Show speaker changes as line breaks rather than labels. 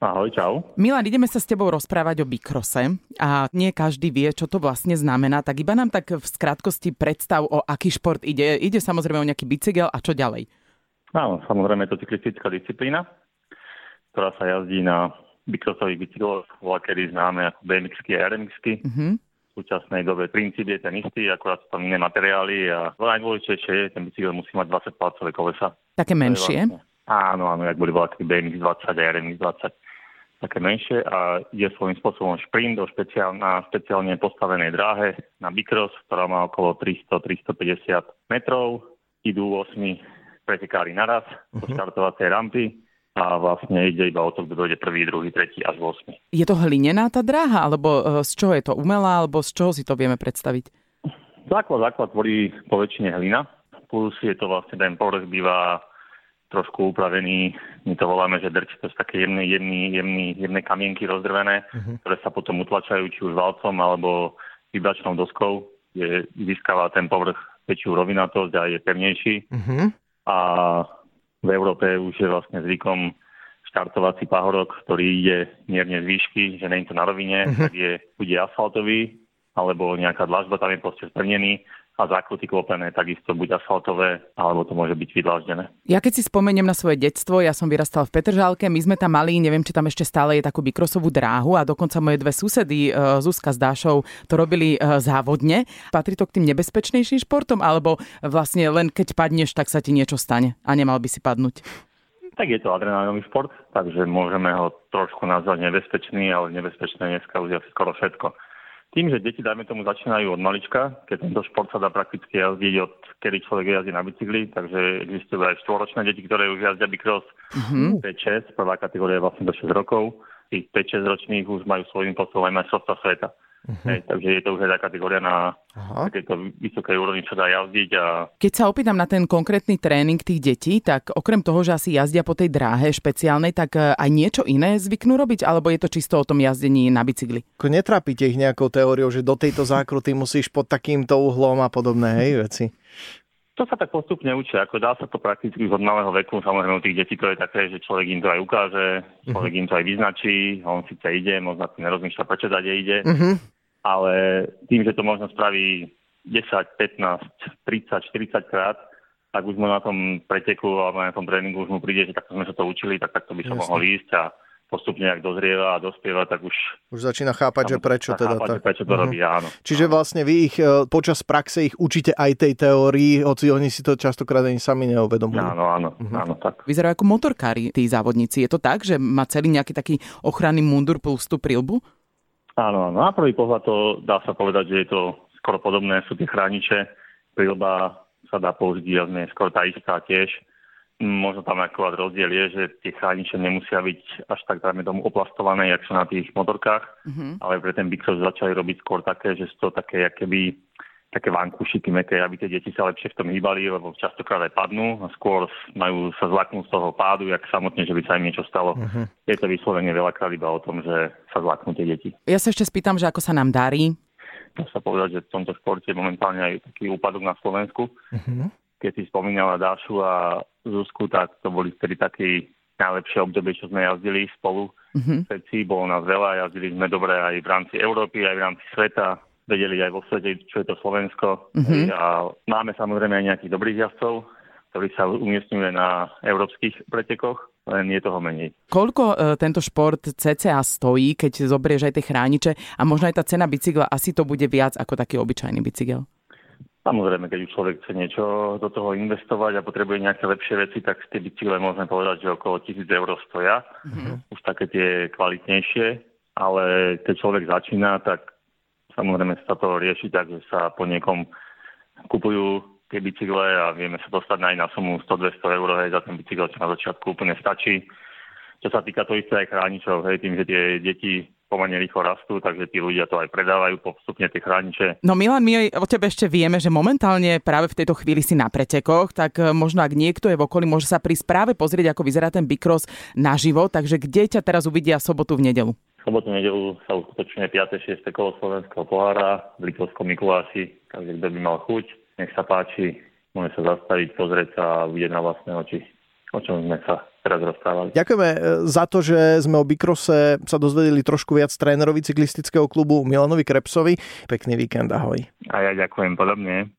Ahoj, čau.
Milan, ideme sa s tebou rozprávať o bikrose a nie každý vie, čo to vlastne znamená, tak iba nám tak v skratkosti predstav, o aký šport ide. Ide samozrejme o nejaký bicykel a čo ďalej?
Áno, samozrejme je to cyklistická disciplína, ktorá sa jazdí na bikrosových bicykloch, bola kedy známe ako bmx a rmx uh-huh. V súčasnej dobe princíp je ten istý, akorát sú tam iné materiály a najdôležitejšie je, ten bicykel musí mať 20 palcové kolesa.
Také menšie?
Vlastne, áno, áno, jak boli voľaký BMX 20 a RMX 20 také menšie a ide svojím spôsobom šprint do špeciál, na špeciálne postavenej dráhe na Bikros, ktorá má okolo 300-350 metrov. Idú 8 pretekári naraz do mhm. štartovacej rampy a vlastne ide iba o to, kto dojde prvý, druhý, tretí až 8.
Je to hlinená tá dráha, alebo e, z čoho je to umelá, alebo z čoho si to vieme predstaviť?
Základ, základ tvorí po väčšine hlina, plus je to vlastne ten povrch býva trošku upravený, my to voláme, že drč, to sú také jemné, jemný, jemný, jemné kamienky rozdrvené, uh-huh. ktoré sa potom utlačajú či už valcom alebo vybračnou doskou, kde získava ten povrch väčšiu rovinatosť a je pevnejší. Uh-huh. A v Európe už je vlastne zvykom štartovací pahorok, ktorý ide mierne z výšky, že je to na rovine, uh-huh. tak je, bude asfaltový, alebo nejaká dlažba tam je proste sprnený a zákruty klopené takisto buď asfaltové, alebo to môže byť vydláždené.
Ja keď si spomeniem na svoje detstvo, ja som vyrastal v Petržálke, my sme tam mali, neviem, či tam ešte stále je takú bikrosovú dráhu a dokonca moje dve susedy, e, Zuzka s Dášou, to robili e, závodne. Patrí to k tým nebezpečnejším športom, alebo vlastne len keď padneš, tak sa ti niečo stane a nemal by si padnúť?
Tak je to adrenalinový šport, takže môžeme ho trošku nazvať nebezpečný, ale nebezpečné dneska už je skoro všetko. Tým, že deti, dajme tomu, začínajú od malička, keď tento šport sa dá prakticky jazdiť od kedy človek jazdí na bicykli, takže existujú aj štvoročné deti, ktoré už jazdia bicross mm-hmm. 5-6, prvá kategória je vlastne do 6 rokov. Tých 5-6 ročných už majú svojím spôsobom aj majstrovstva sveta. Uh-huh. Hej, takže je to už aj taká kategória na takéto vysokej úrovni, čo dá jazdiť. A...
Keď sa opýtam na ten konkrétny tréning tých detí, tak okrem toho, že asi jazdia po tej dráhe špeciálnej, tak e, aj niečo iné zvyknú robiť, alebo je to čisto o tom jazdení na bicykli?
Netrápite ich nejakou teóriou, že do tejto zákruty musíš pod takýmto uhlom a podobné hej, veci?
To sa tak postupne učia, ako dá sa to prakticky od malého veku, samozrejme u tých detí to je také, že človek im to aj ukáže, človek uh-huh. im to aj vyznačí, on síce ide, možno si nerozmýšľa, prečo dade ide, uh-huh. Ale tým, že to možno spraví 10, 15, 30, 40 krát, tak už mu na tom preteku alebo na tom tréningu už mu príde, že takto sme sa to učili, tak takto by som Jasne. mohol ísť a postupne, ak dozrieva a dospieva, tak už...
Už začína chápať, že prečo teda...
Chápať, tak... prečo to uh-huh. robí, áno.
Čiže vlastne vy ich e, počas praxe ich učíte aj tej teórii, hoci oni si to častokrát ani sami neuvedomujú.
Áno, áno, uh-huh. áno, tak.
Vyzerajú ako motorkári tí závodníci. Je to tak, že má celý nejaký taký ochranný mundur plus tú prilbu?
Áno, áno. Na prvý pohľad to dá sa povedať, že je to skoro podobné, sú tie chrániče. Prilba sa dá použiť jasne skoro tá istá tiež Možno tam akurát rozdiel je, že tie chrániče nemusia byť až tak, dajme tomu, oplastované, jak sú na tých motorkách, mm-hmm. ale pre ten Bixos začali robiť skôr také, že sú to také, keby také vankušiky meké, aby tie deti sa lepšie v tom hýbali, lebo častokrát aj padnú a skôr majú sa zlaknúť z toho pádu, jak samotne, že by sa im niečo stalo. Uh-huh. Je to vyslovene veľakrát iba o tom, že sa zlaknú tie deti.
Ja sa ešte spýtam, že ako sa nám darí.
Dá sa povedať, že v tomto športe je momentálne aj taký úpadok na Slovensku. Uh-huh keď si spomínala Dášu a Zuzku, tak to boli vtedy také najlepšie obdobie, čo sme jazdili spolu. Mm-hmm. Všetci, bolo nás veľa, jazdili sme dobre aj v rámci Európy, aj v rámci sveta. Vedeli aj vo svete, čo je to Slovensko. Mm-hmm. A máme samozrejme aj nejakých dobrých jazdcov, ktorí sa umiestňuje na európskych pretekoch len je toho menej.
Koľko e, tento šport CCA stojí, keď zobrieš aj tie chrániče a možno aj tá cena bicykla, asi to bude viac ako taký obyčajný bicykel?
Samozrejme, keď už človek chce niečo do toho investovať a potrebuje nejaké lepšie veci, tak tie bicykle môžeme povedať, že okolo 1000 eur stoja. Mm-hmm. Už také tie kvalitnejšie, ale keď človek začína, tak samozrejme sa to rieši tak, že sa po niekom kupujú tie bicykle a vieme sa dostať aj na sumu 100-200 eur hej, za ten bicykel, čo na začiatku úplne stačí. Čo sa týka to isté aj chráničov, hej, tým, že tie deti pomerne rýchlo rastú, takže tí ľudia to aj predávajú postupne tie chrániče.
No Milan, my o tebe ešte vieme, že momentálne práve v tejto chvíli si na pretekoch, tak e, možno ak niekto je v okolí, môže sa prísť práve pozrieť, ako vyzerá ten Bikros naživo, takže kde ťa teraz uvidia sobotu v nedelu?
Sobotu nedelu sa uskutočňuje 5. 6. kolo slovenského pohára v Litovskom Mikuláši, takže kto by mal chuť, nech sa páči, môže sa zastaviť, pozrieť sa a uvidieť na vlastné oči, o čom sme sa teraz rozprávali.
Ďakujeme e, za to, že sme o Bikrose sa dozvedeli trošku viac trénerovi cyklistického klubu Milanovi Krepsovi. Pekný víkend, ahoj.
A ja ďakujem podobne.